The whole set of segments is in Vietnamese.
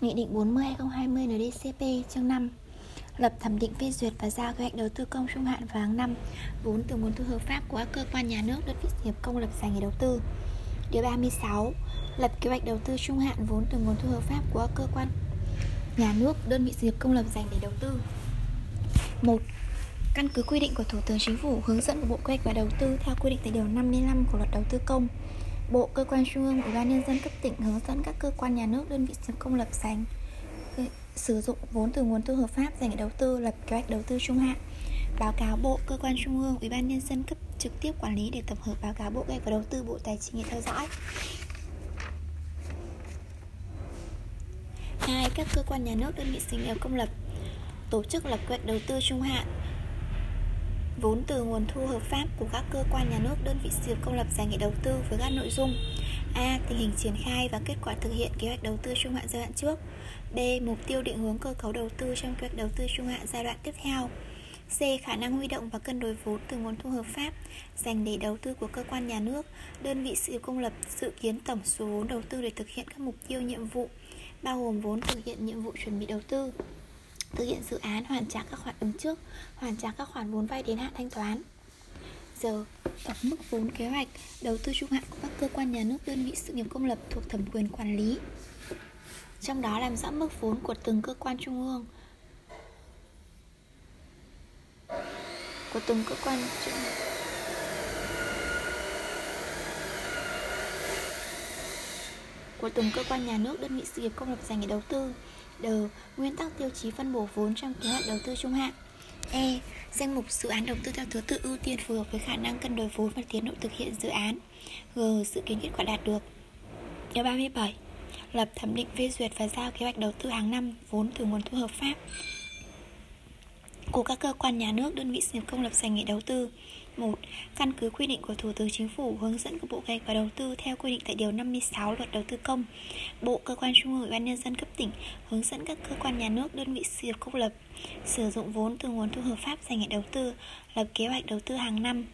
Nghị định 40-2020 NDCP chương 5 Lập thẩm định phê duyệt và giao kế hoạch đầu tư công trung hạn vào hàng năm. Vốn từ nguồn thu hợp pháp của các cơ quan nhà nước, đơn vị sự nghiệp công lập dành để đầu tư. Điều 36 Lập kế hoạch đầu tư trung hạn vốn từ nguồn thu hợp pháp của các cơ quan nhà nước, đơn vị sự nghiệp công lập dành để đầu tư. 1. Căn cứ quy định của Thủ tướng Chính phủ hướng dẫn của Bộ Kế hoạch và Đầu tư theo quy định tại điều 55 của Luật Đầu tư công. Bộ, cơ quan trung ương, ủy ban nhân dân cấp tỉnh hướng dẫn các cơ quan nhà nước, đơn vị sự công lập dành ừ, sử dụng vốn từ nguồn thu hợp pháp dành để đầu tư, lập kế hoạch đầu tư trung hạn. Báo cáo Bộ, cơ quan trung ương, ủy ban nhân dân cấp trực tiếp quản lý để tổng hợp báo cáo Bộ Kế hoạch và Đầu tư, Bộ Tài chính để theo dõi. hai Các cơ quan nhà nước, đơn vị sự nghiệp công lập tổ chức lập kế hoạch đầu tư trung hạn vốn từ nguồn thu hợp pháp của các cơ quan nhà nước, đơn vị sự nghiệp công lập dành để đầu tư với các nội dung A. Tình hình triển khai và kết quả thực hiện kế hoạch đầu tư trung hạn giai đoạn trước B. Mục tiêu định hướng cơ cấu đầu tư trong kế hoạch đầu tư trung hạn giai đoạn tiếp theo C. Khả năng huy động và cân đối vốn từ nguồn thu hợp pháp dành để đầu tư của cơ quan nhà nước, đơn vị sự nghiệp công lập dự kiến tổng số vốn đầu tư để thực hiện các mục tiêu nhiệm vụ bao gồm vốn thực hiện nhiệm vụ chuẩn bị đầu tư thực hiện dự án hoàn trả các khoản ứng trước, hoàn trả các khoản vốn vay đến hạn thanh toán. Giờ, tổng mức vốn kế hoạch đầu tư trung hạn của các cơ quan nhà nước đơn vị sự nghiệp công lập thuộc thẩm quyền quản lý. Trong đó làm rõ mức vốn của từng cơ quan trung ương của từng cơ quan trung của từng cơ quan nhà nước đơn vị sự nghiệp công lập dành để đầu tư D. Nguyên tắc tiêu chí phân bổ vốn trong kế hoạch đầu tư trung hạn E. Danh mục dự án đầu tư theo thứ tự ưu tiên phù hợp với khả năng cân đối vốn và tiến độ thực hiện dự án G. Dự kiến kết quả đạt được Điều 37 Lập thẩm định phê duyệt và giao kế hoạch đầu tư hàng năm vốn từ nguồn thu hợp pháp của các cơ quan nhà nước, đơn vị sự nghiệp công lập dành nghề đầu tư 1. Căn cứ quy định của Thủ tướng Chính phủ hướng dẫn của Bộ Kế hoạch và Đầu tư theo quy định tại điều 56 Luật Đầu tư công, Bộ cơ quan trung ương ủy ban nhân dân cấp tỉnh hướng dẫn các cơ quan nhà nước, đơn vị sự nghiệp công lập sử dụng vốn từ nguồn thu hợp pháp dành để đầu tư, lập kế hoạch đầu tư hàng năm.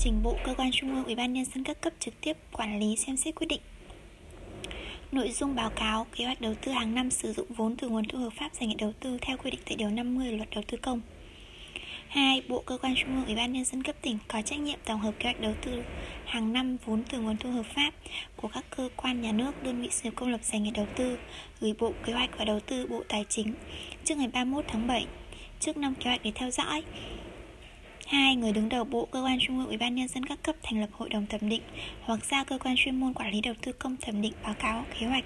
Trình Bộ cơ quan trung ương ủy ban nhân dân các cấp trực tiếp quản lý xem xét quyết định Nội dung báo cáo kế hoạch đầu tư hàng năm sử dụng vốn từ nguồn thu hợp pháp dành để đầu tư theo quy định tại điều 50 Luật Đầu tư công. 2. Bộ cơ quan trung ương Ủy ban nhân dân cấp tỉnh có trách nhiệm tổng hợp kế hoạch đầu tư hàng năm vốn từ nguồn thu hợp pháp của các cơ quan nhà nước, đơn vị sự nghiệp công lập dành để đầu tư, gửi Bộ Kế hoạch và Đầu tư Bộ Tài chính trước ngày 31 tháng 7 trước năm kế hoạch để theo dõi 2. Người đứng đầu Bộ, Cơ quan Trung ương, Ủy ban Nhân dân các cấp thành lập hội đồng thẩm định hoặc giao cơ quan chuyên môn quản lý đầu tư công thẩm định báo cáo kế hoạch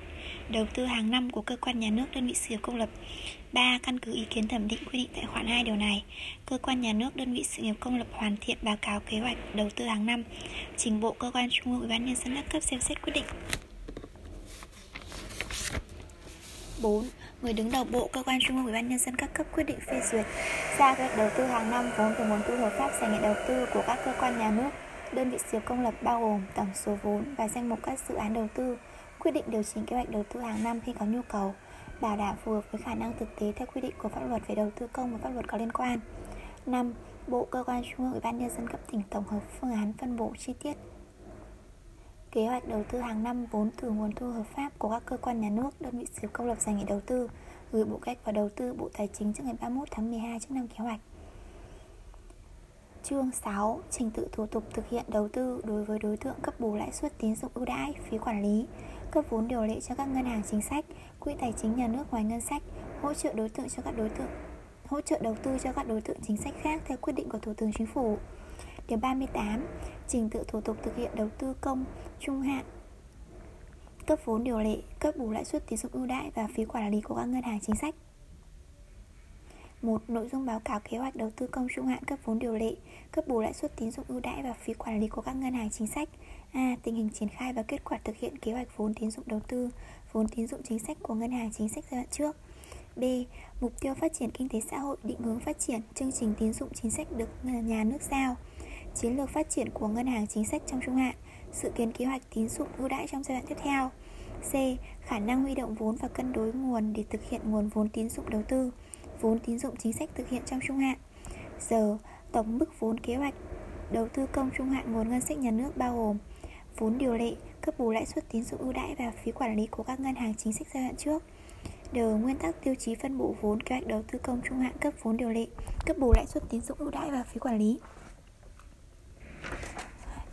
đầu tư hàng năm của cơ quan nhà nước đơn vị sự nghiệp công lập 3. Căn cứ ý kiến thẩm định quy định tại khoản 2 điều này, cơ quan nhà nước đơn vị sự nghiệp công lập hoàn thiện báo cáo kế hoạch đầu tư hàng năm, trình bộ cơ quan trung ương ủy ban nhân dân các cấp xem xét quyết định. 4. Người đứng đầu bộ, cơ quan trung ương ủy ban nhân dân các cấp quyết định phê duyệt ra kế hoạch đầu tư hàng năm vốn từ nguồn thu hợp pháp dành để đầu tư của các cơ quan nhà nước, đơn vị sự công lập bao gồm tổng số vốn và danh mục các dự án đầu tư, quyết định điều chỉnh kế hoạch đầu tư hàng năm khi có nhu cầu, bảo đảm phù hợp với khả năng thực tế theo quy định của pháp luật về đầu tư công và pháp luật có liên quan. 5. Bộ cơ quan trung ương ủy ban nhân dân cấp tỉnh tổng hợp phương án phân bổ chi tiết kế hoạch đầu tư hàng năm vốn từ nguồn thu hợp pháp của các cơ quan nhà nước, đơn vị sự công lập dành để đầu tư, gửi Bộ Cách và Đầu tư Bộ Tài chính trước ngày 31 tháng 12 trước năm kế hoạch. Chương 6. Trình tự thủ tục thực hiện đầu tư đối với đối tượng cấp bù lãi suất tín dụng ưu đãi, phí quản lý, cấp vốn điều lệ cho các ngân hàng chính sách, quỹ tài chính nhà nước ngoài ngân sách, hỗ trợ đối tượng cho các đối tượng hỗ trợ đầu tư cho các đối tượng chính sách khác theo quyết định của Thủ tướng Chính phủ. Điều 38. Trình tự thủ tục thực hiện đầu tư công trung hạn cấp vốn điều lệ, cấp bù lãi suất tín dụng ưu đãi và phí quản lý của các ngân hàng chính sách. một Nội dung báo cáo kế hoạch đầu tư công trung hạn cấp vốn điều lệ, cấp bù lãi suất tín dụng ưu đãi và phí quản lý của các ngân hàng chính sách. A. Tình hình triển khai và kết quả thực hiện kế hoạch vốn tín dụng đầu tư, vốn tín dụng chính sách của ngân hàng chính sách giai đoạn trước. B. Mục tiêu phát triển kinh tế xã hội, định hướng phát triển, chương trình tín dụng chính sách được nhà nước giao chiến lược phát triển của ngân hàng chính sách trong trung hạn, dự kiến kế hoạch tín dụng ưu đãi trong giai đoạn tiếp theo. C. Khả năng huy động vốn và cân đối nguồn để thực hiện nguồn vốn tín dụng đầu tư, vốn tín dụng chính sách thực hiện trong trung hạn. d. tổng mức vốn kế hoạch đầu tư công trung hạn nguồn ngân sách nhà nước bao gồm vốn điều lệ, cấp bù lãi suất tín dụng ưu đãi và phí quản lý của các ngân hàng chính sách giai đoạn trước. D. Nguyên tắc tiêu chí phân bổ vốn kế hoạch đầu tư công trung hạn cấp vốn điều lệ, cấp bù lãi suất tín dụng ưu đãi và phí quản lý.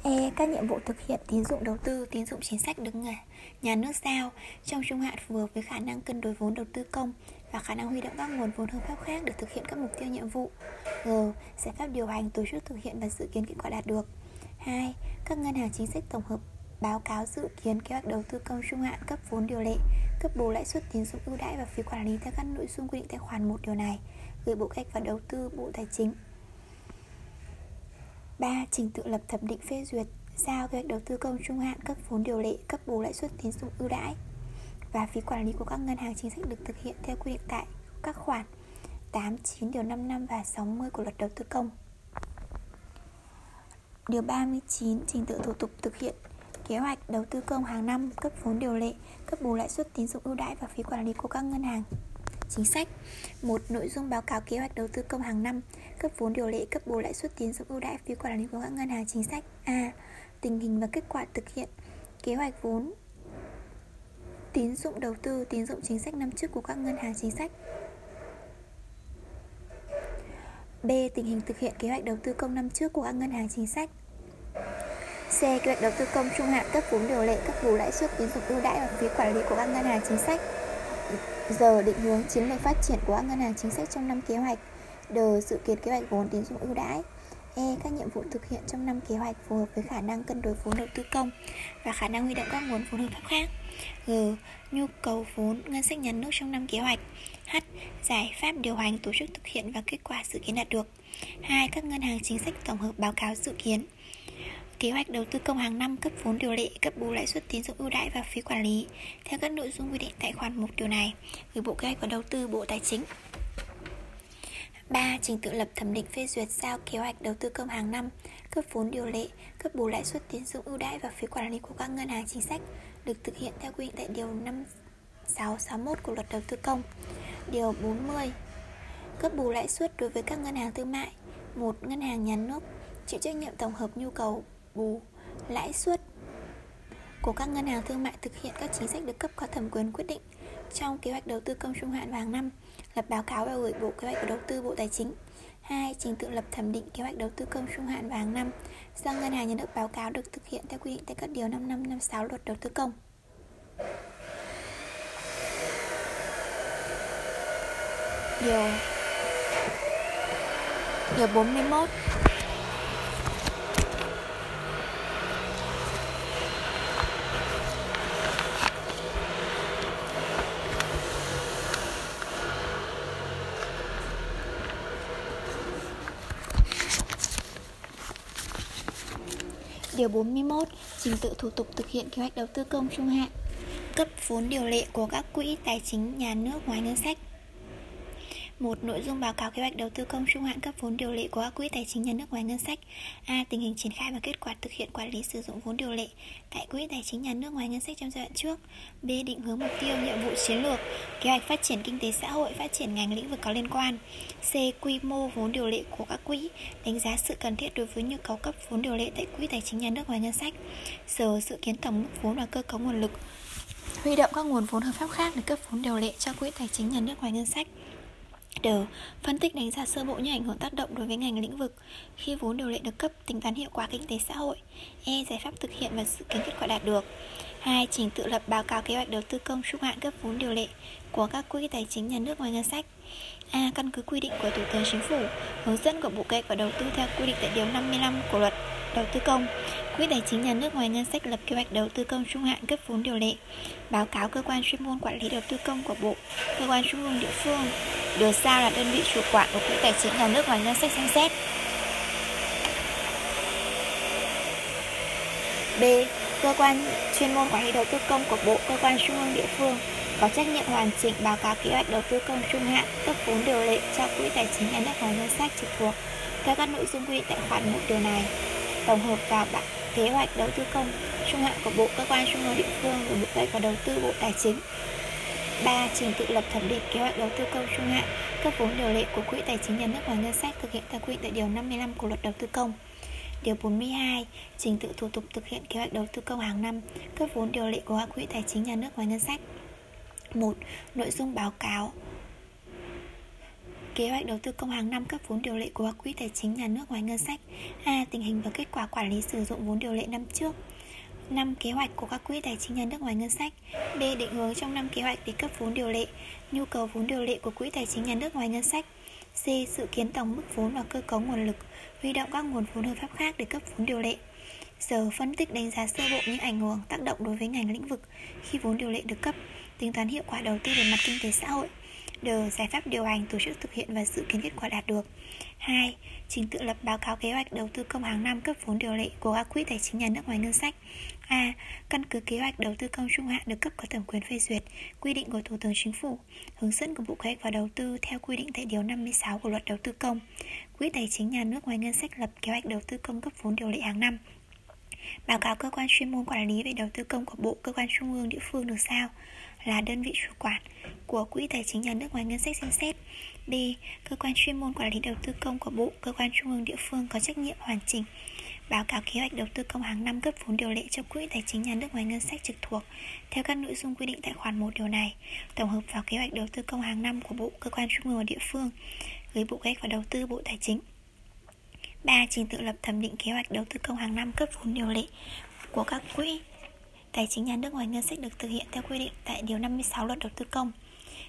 E. Các nhiệm vụ thực hiện tín dụng đầu tư, tín dụng chính sách đứng nhà, nhà nước giao trong trung hạn phù hợp với khả năng cân đối vốn đầu tư công và khả năng huy động các nguồn vốn hợp pháp khác để thực hiện các mục tiêu nhiệm vụ. G. Giải pháp điều hành, tổ chức thực hiện và dự kiến kết quả đạt được. 2. Các ngân hàng chính sách tổng hợp báo cáo dự kiến kế hoạch đầu tư công trung hạn cấp vốn điều lệ, cấp bù lãi suất tín dụng ưu đãi và phí quản lý theo các nội dung quy định tại khoản 1 điều này, gửi Bộ Kế hoạch và Đầu tư, Bộ Tài chính. 3. Trình tự lập thẩm định phê duyệt giao kế hoạch đầu tư công trung hạn cấp vốn điều lệ, cấp bù lãi suất tín dụng ưu đãi và phí quản lý của các ngân hàng chính sách được thực hiện theo quy định tại các khoản 8, 9, điều 55 và 60 của luật đầu tư công. Điều 39 trình tự thủ tục thực hiện kế hoạch đầu tư công hàng năm, cấp vốn điều lệ, cấp bù lãi suất tín dụng ưu đãi và phí quản lý của các ngân hàng chính sách. Một nội dung báo cáo kế hoạch đầu tư công hàng năm, cấp vốn điều lệ, cấp bù lãi suất tín dụng ưu đãi phí quản lý của các ngân hàng chính sách. A. Tình hình và kết quả thực hiện kế hoạch vốn tín dụng đầu tư, tín dụng chính sách năm trước của các ngân hàng chính sách. B. Tình hình thực hiện kế hoạch đầu tư công năm trước của các ngân hàng chính sách. C. Kế hoạch đầu tư công trung hạn cấp vốn điều lệ, cấp bù lãi suất tín dụng ưu đãi và phí quản lý của các ngân hàng chính sách. Giờ định hướng chiến lược phát triển của các ngân hàng chính sách trong năm kế hoạch. D. Dự kiến kế hoạch vốn tín dụng ưu đãi. E. Các nhiệm vụ thực hiện trong năm kế hoạch phù hợp với khả năng cân đối vốn đầu tư công và khả năng huy động các nguồn vốn hợp pháp khác. G. Nhu cầu vốn ngân sách nhà nước trong năm kế hoạch. H. Giải pháp điều hành tổ chức thực hiện và kết quả dự kiến đạt được. 2. Các ngân hàng chính sách tổng hợp báo cáo dự kiến. Kế hoạch đầu tư công hàng năm cấp vốn điều lệ, cấp bù lãi suất tín dụng ưu đãi và phí quản lý theo các nội dung quy định tại khoản 1 điều này, gửi Bộ Kế hoạch và Đầu tư, Bộ Tài chính. 3. Trình tự lập thẩm định phê duyệt giao kế hoạch đầu tư công hàng năm, cấp vốn điều lệ, cấp bù lãi suất tín dụng ưu đãi và phí quản lý của các ngân hàng chính sách được thực hiện theo quy định tại điều 5661 của Luật Đầu tư công. Điều 40. Cấp bù lãi suất đối với các ngân hàng thương mại. Một ngân hàng nhà nước chịu trách nhiệm tổng hợp nhu cầu bù lãi suất của các ngân hàng thương mại thực hiện các chính sách được cấp có thẩm quyền quyết định trong kế hoạch đầu tư công trung hạn và hàng năm, lập báo cáo và gửi Bộ Kế hoạch và Đầu tư Bộ Tài chính. 2. Trình tự lập thẩm định kế hoạch đầu tư công trung hạn và hàng năm do ngân hàng nhà nước báo cáo được thực hiện theo quy định tại các điều 55 56 Luật Đầu tư công. Điều Điều 41 Điều 41 Trình tự thủ tục thực hiện kế hoạch đầu tư công trung hạn. Cấp vốn điều lệ của các quỹ tài chính nhà nước ngoài ngân sách một nội dung báo cáo kế hoạch đầu tư công trung hạn cấp vốn điều lệ của các quỹ tài chính nhà nước ngoài ngân sách. A. Tình hình triển khai và kết quả thực hiện quản lý sử dụng vốn điều lệ tại quỹ tài chính nhà nước ngoài ngân sách trong giai đoạn trước. B. Định hướng mục tiêu, nhiệm vụ chiến lược, kế hoạch phát triển kinh tế xã hội, phát triển ngành lĩnh vực có liên quan. C. Quy mô vốn điều lệ của các quỹ, đánh giá sự cần thiết đối với nhu cầu cấp vốn điều lệ tại quỹ tài chính nhà nước ngoài ngân sách. D. Dự kiến tổng mức vốn và cơ cấu nguồn lực huy động các nguồn vốn hợp pháp khác để cấp vốn điều lệ cho quỹ tài chính nhà nước ngoài ngân sách. D. Phân tích đánh giá sơ bộ những ảnh hưởng tác động đối với ngành lĩnh vực khi vốn điều lệ được cấp tính toán hiệu quả kinh tế xã hội. E. Giải pháp thực hiện và dự kiến kết quả đạt được. 2. Trình tự lập báo cáo kế hoạch đầu tư công trung hạn cấp vốn điều lệ của các quỹ tài chính nhà nước ngoài ngân sách. A. Căn cứ quy định của Thủ tướng Chính phủ, hướng dẫn của Bộ Kế hoạch và Đầu tư theo quy định tại điều 55 của Luật Đầu tư công. Quỹ tài chính nhà nước ngoài ngân sách lập kế hoạch đầu tư công trung hạn cấp vốn điều lệ, báo cáo cơ quan chuyên môn quản lý đầu tư công của Bộ, cơ quan trung ương địa phương được sao là đơn vị chủ quản của quỹ tài chính nhà nước ngoài ngân sách xem xét. B. Cơ quan chuyên môn quản lý đầu tư công của Bộ, cơ quan trung ương địa phương có trách nhiệm hoàn chỉnh báo cáo kế hoạch đầu tư công trung hạn cấp vốn điều lệ cho quỹ tài chính nhà nước ngoài ngân sách trực thuộc theo các nội dung quy định tại khoản một điều này tổng hợp vào bản kế hoạch đầu tư công trung hạn của bộ cơ quan trung ương địa phương gửi bộ kế hoạch và đầu tư bộ tài chính 3. Trình tự lập thẩm định kế hoạch đầu tư công trung hạn, cấp vốn điều lệ của Quỹ Tài chính Nhà nước ngoài ngân sách thực hiện theo quy định tại Điều 55 của Luật Đầu tư công. Điều 42. Trình tự thủ tục thực hiện kế hoạch đầu tư công hàng năm, cấp vốn điều lệ của quỹ tài chính nhà nước ngoài ngân sách. 1. Nội dung báo cáo Kế hoạch đầu tư công hàng năm, cấp vốn điều lệ của quỹ tài chính nhà nước ngoài ngân sách A. Tình hình và kết quả quản lý sử dụng vốn điều lệ năm trước 5. Kế hoạch của các quỹ tài chính nhà nước ngoài ngân sách B. Định hướng trong năm kế hoạch để cấp vốn điều lệ Nhu cầu vốn điều lệ của quỹ tài chính nhà nước ngoài ngân sách C. Dự kiến tổng mức vốn và cơ cấu nguồn lực Huy động các nguồn vốn hợp pháp khác để cấp vốn điều lệ G. phân tích đánh giá sơ bộ những ảnh hưởng tác động đối với ngành lĩnh vực khi vốn điều lệ được cấp, tính toán hiệu quả đầu tư về mặt kinh tế xã hội. D. Giải pháp điều hành, tổ chức thực hiện và dự kiến kết quả đạt được. 2. Trình tự lập báo cáo kế hoạch đầu tư công hàng năm cấp vốn điều lệ của các quỹ tài chính nhà nước ngoài ngân sách. A. Căn cứ kế hoạch đầu tư công trung hạn được cấp có thẩm quyền phê duyệt, quy định của Thủ tướng Chính phủ, hướng dẫn của Bộ Kế hoạch và Đầu tư theo quy định tại điều 56 của Luật Đầu tư công. Quỹ tài chính nhà nước ngoài ngân sách lập kế hoạch đầu tư công cấp vốn điều lệ hàng năm Báo cáo cơ quan chuyên môn quản lý về đầu tư công của Bộ, cơ quan trung ương, địa phương được sao là đơn vị chủ quản của Quỹ Tài chính Nhà nước ngoài ngân sách xem xét. B. Cơ quan chuyên môn quản lý đầu tư công của Bộ, cơ quan trung ương, địa phương có trách nhiệm hoàn chỉnh báo cáo kế hoạch đầu tư công hàng năm cấp vốn điều lệ cho quỹ tài chính nhà nước ngoài ngân sách trực thuộc theo các nội dung quy định tại khoản 1 điều này tổng hợp vào kế hoạch đầu tư công hàng năm của bộ, cơ quan trung ương và địa phương gửi bộ kế hoạch và đầu tư, bộ tài chính 3. Trình tự lập thẩm định kế hoạch đầu tư công hàng năm cấp vốn điều lệ của các quỹ tài chính nhà nước ngoài ngân sách được thực hiện theo quy định tại Điều 56 Luật Đầu tư công.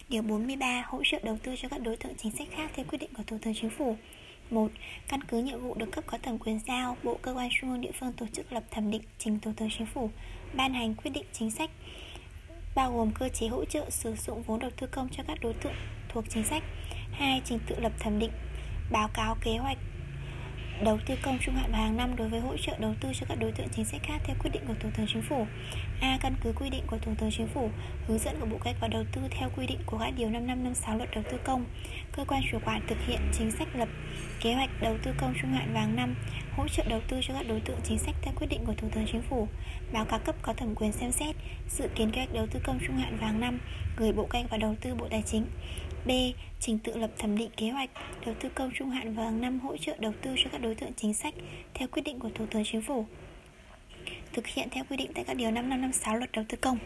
Điều 43. Hỗ trợ đầu tư cho các đối tượng chính sách khác theo quyết định của Thủ tướng Chính phủ. 1. Căn cứ nhiệm vụ được cấp có thẩm quyền giao, Bộ cơ quan trung ương địa phương tổ chức lập thẩm định trình Thủ tướng Chính phủ ban hành quyết định chính sách bao gồm cơ chế hỗ trợ sử dụng vốn đầu tư công cho các đối tượng thuộc chính sách. 2. Trình tự lập thẩm định báo cáo kế hoạch đầu tư công trung hạn và hàng năm đối với hỗ trợ đầu tư cho các đối tượng chính sách khác theo quyết định của Thủ tướng Chính phủ. A. Căn cứ quy định của Thủ tướng Chính phủ, hướng dẫn của Bộ Kế hoạch và Đầu tư theo quy định của các điều 5556 Luật Đầu tư công, cơ quan chủ quản thực hiện chính sách lập kế hoạch đầu tư công trung hạn và hàng năm, hỗ trợ đầu tư cho các đối tượng chính sách theo quyết định của Thủ tướng Chính phủ, báo cáo cấp có thẩm quyền xem xét, dự kiến kế hoạch đầu tư công trung hạn vàng năm gửi Bộ Kế hoạch và Đầu tư Bộ Tài chính. B. Trình tự lập thẩm định kế hoạch đầu tư công trung hạn vàng năm hỗ trợ đầu tư cho các đối tượng chính sách theo quyết định của Thủ tướng Chính phủ. Thực hiện theo quy định tại các điều 5556 Luật Đầu tư công.